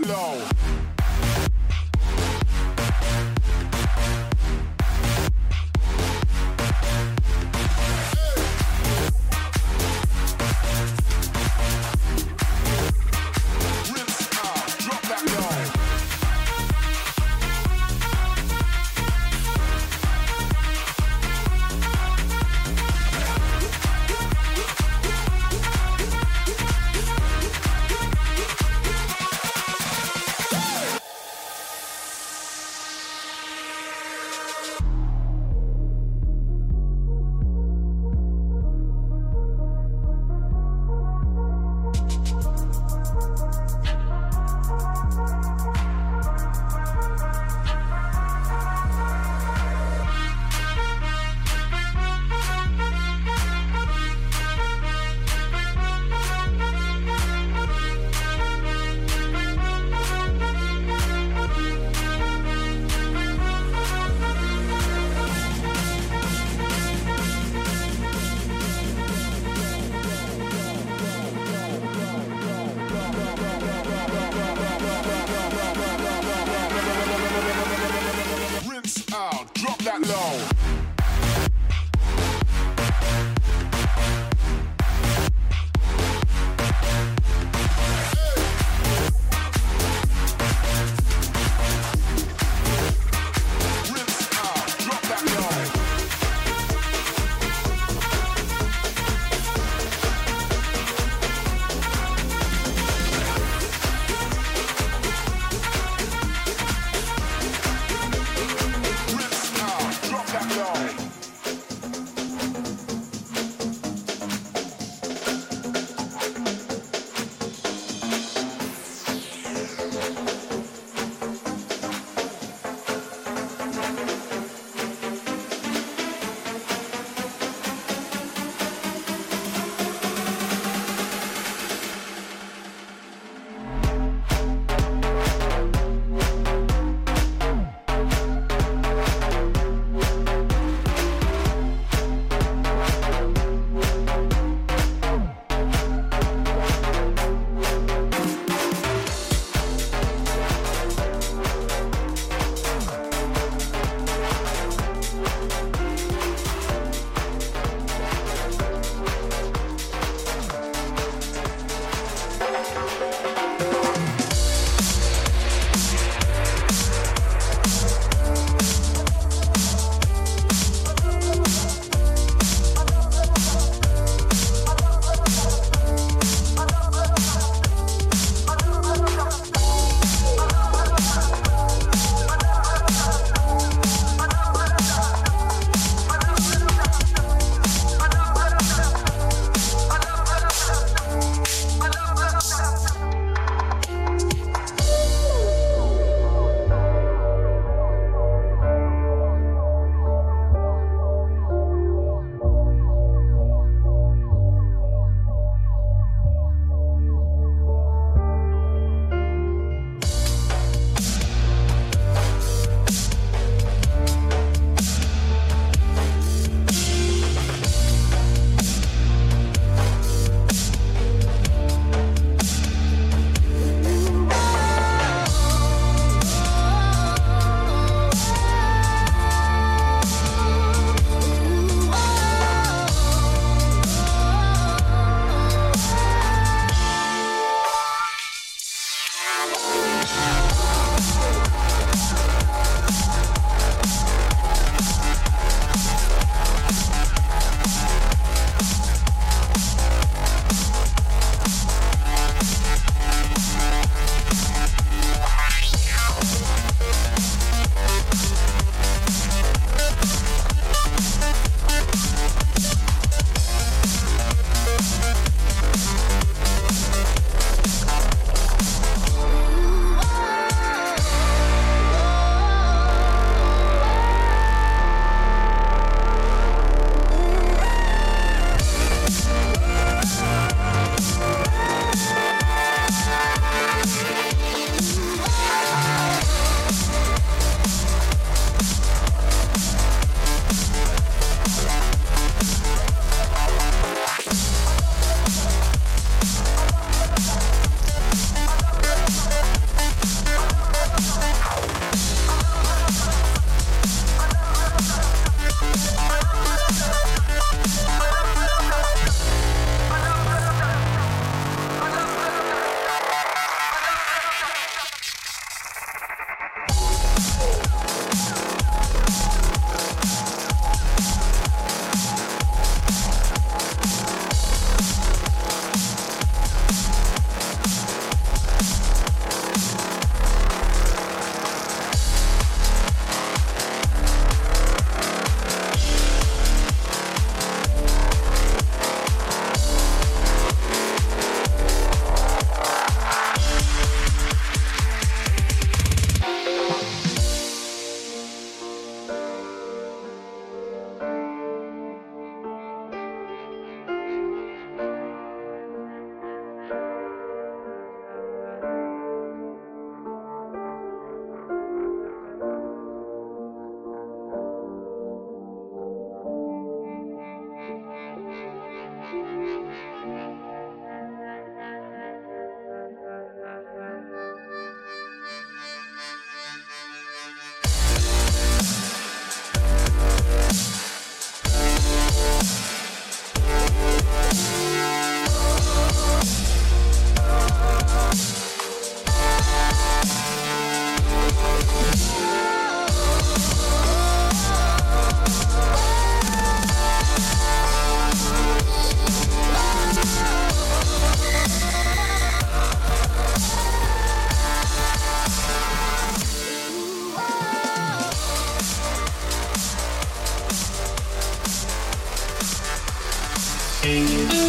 that low.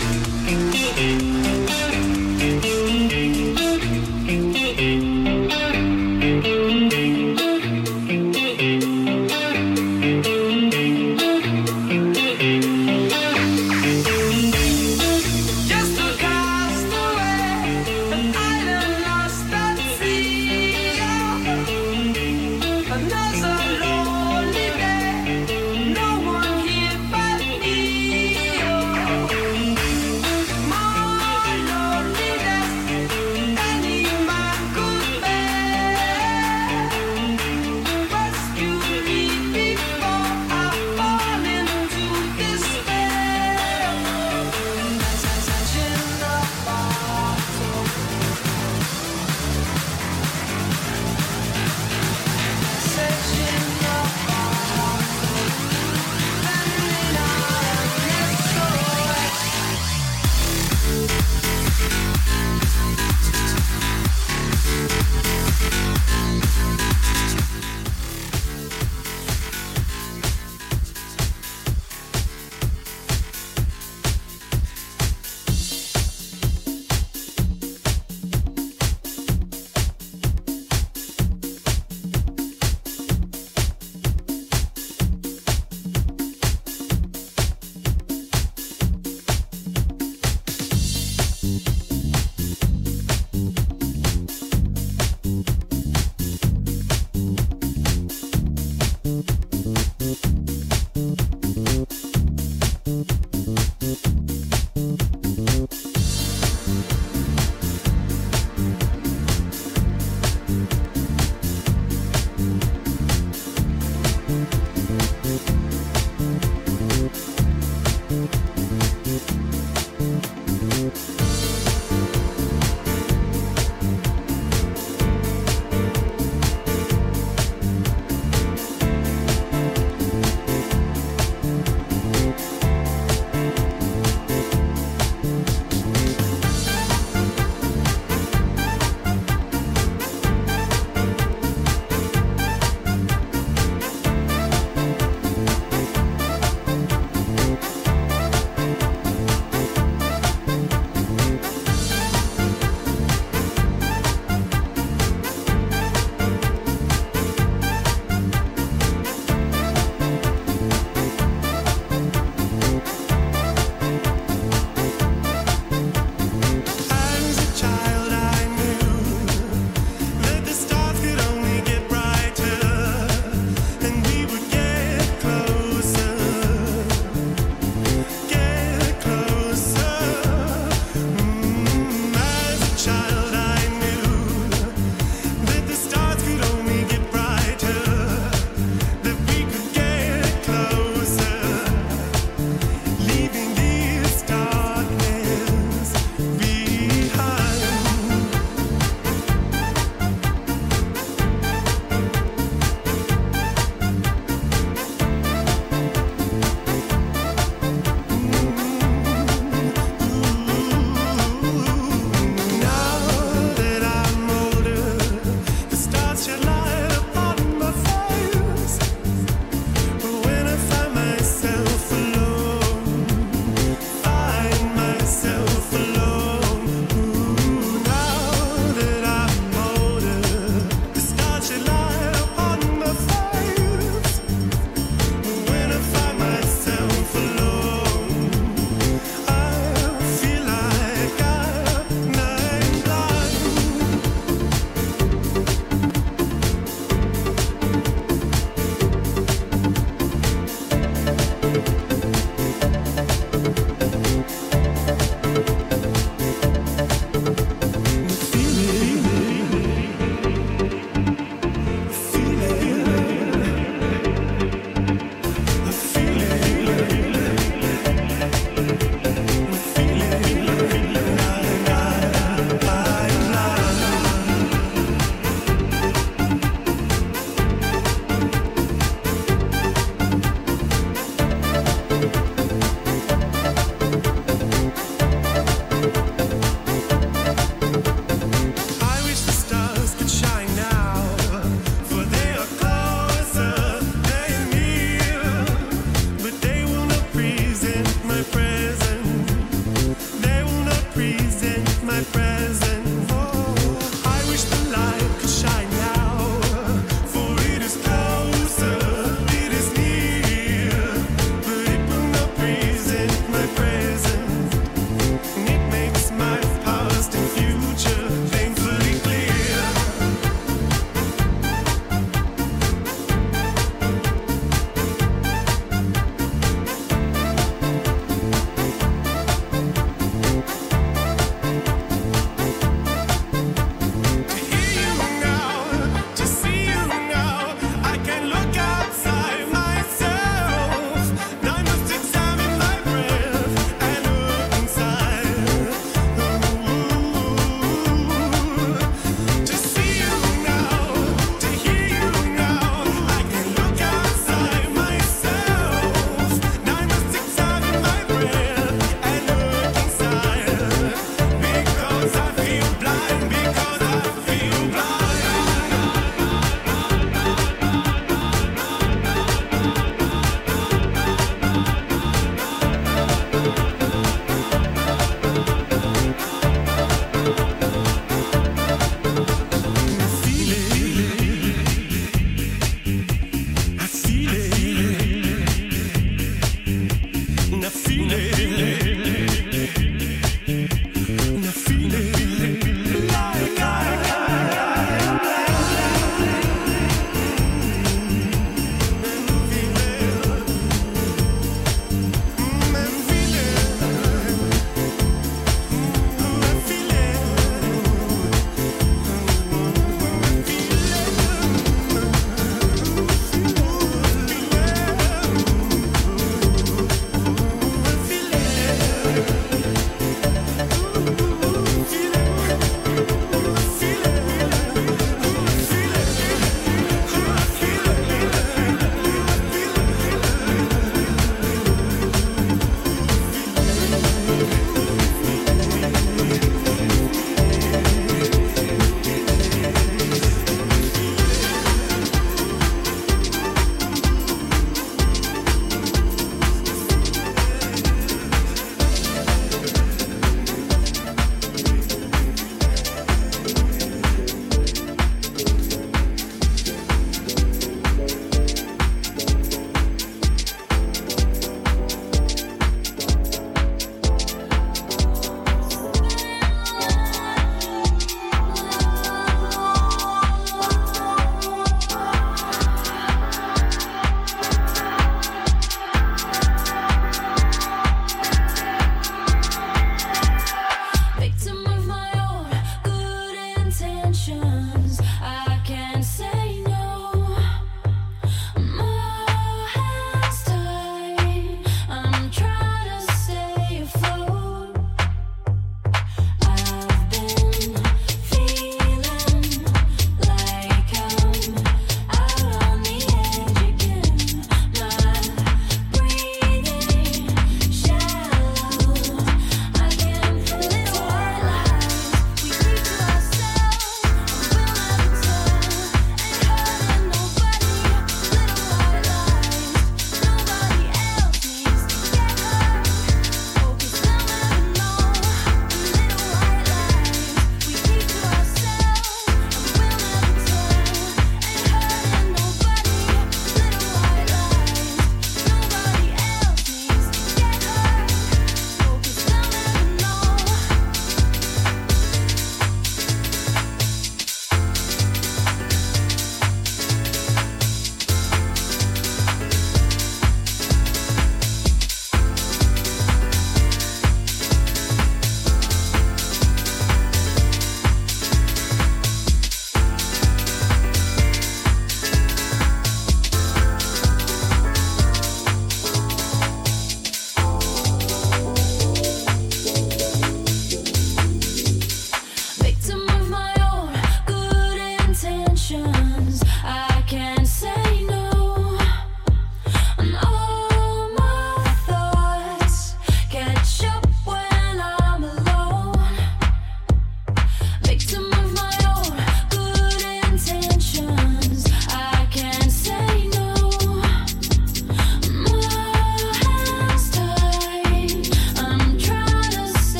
Thank you.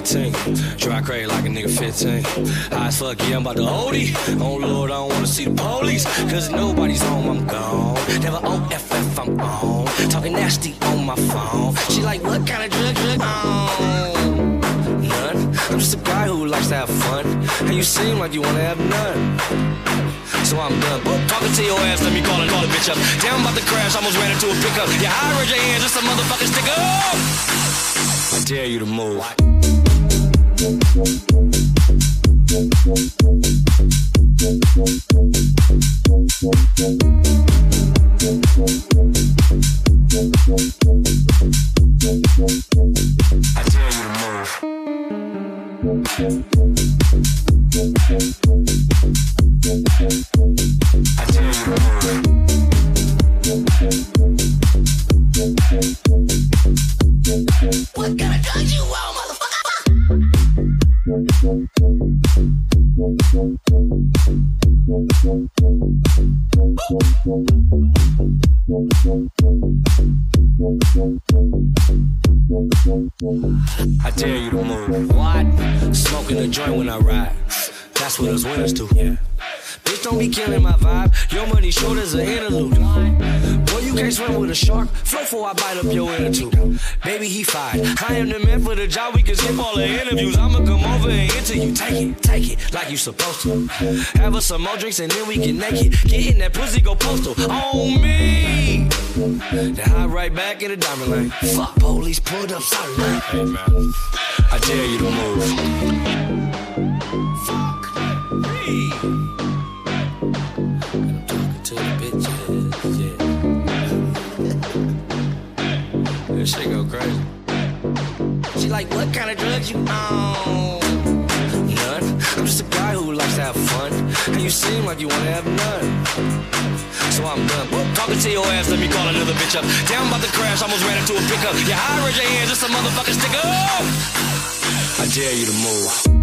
15. Try crazy like a nigga 15. High as fuck, yeah, I'm about to OD. Oh Lord, I don't wanna see the police. Cause nobody's home, I'm gone. Never OFF, I'm on. Talking nasty on my phone. She like, what kind of drug, drug? On? None. I'm just a guy who likes to have fun. And you seem like you wanna have none. So I'm done. Boop, talking to your ass, let me call and call a bitch up. Damn, about to crash, almost ran into a pickup. Yeah, I raise your hands, just a motherfucking stick up. I dare you to move. I I am the man for the job. We can skip all the interviews. I'ma come over and interview. Take it, take it, like you supposed to. Have us some more drinks and then we get naked. Get in that pussy, go postal. On me. Then hop right back in the diamond lane. Fuck police, pulled up, sorry, man. Hey, man. I dare you to move. Kind of drugs you on? None. I'm just a guy who likes to have fun. And you seem like you wanna have none. So I'm done. Talking to your ass, let me call another bitch up. I'm about to crash, almost ran into a pickup. Yeah, I raise your hands, just a motherfucking stick up. I dare you to move.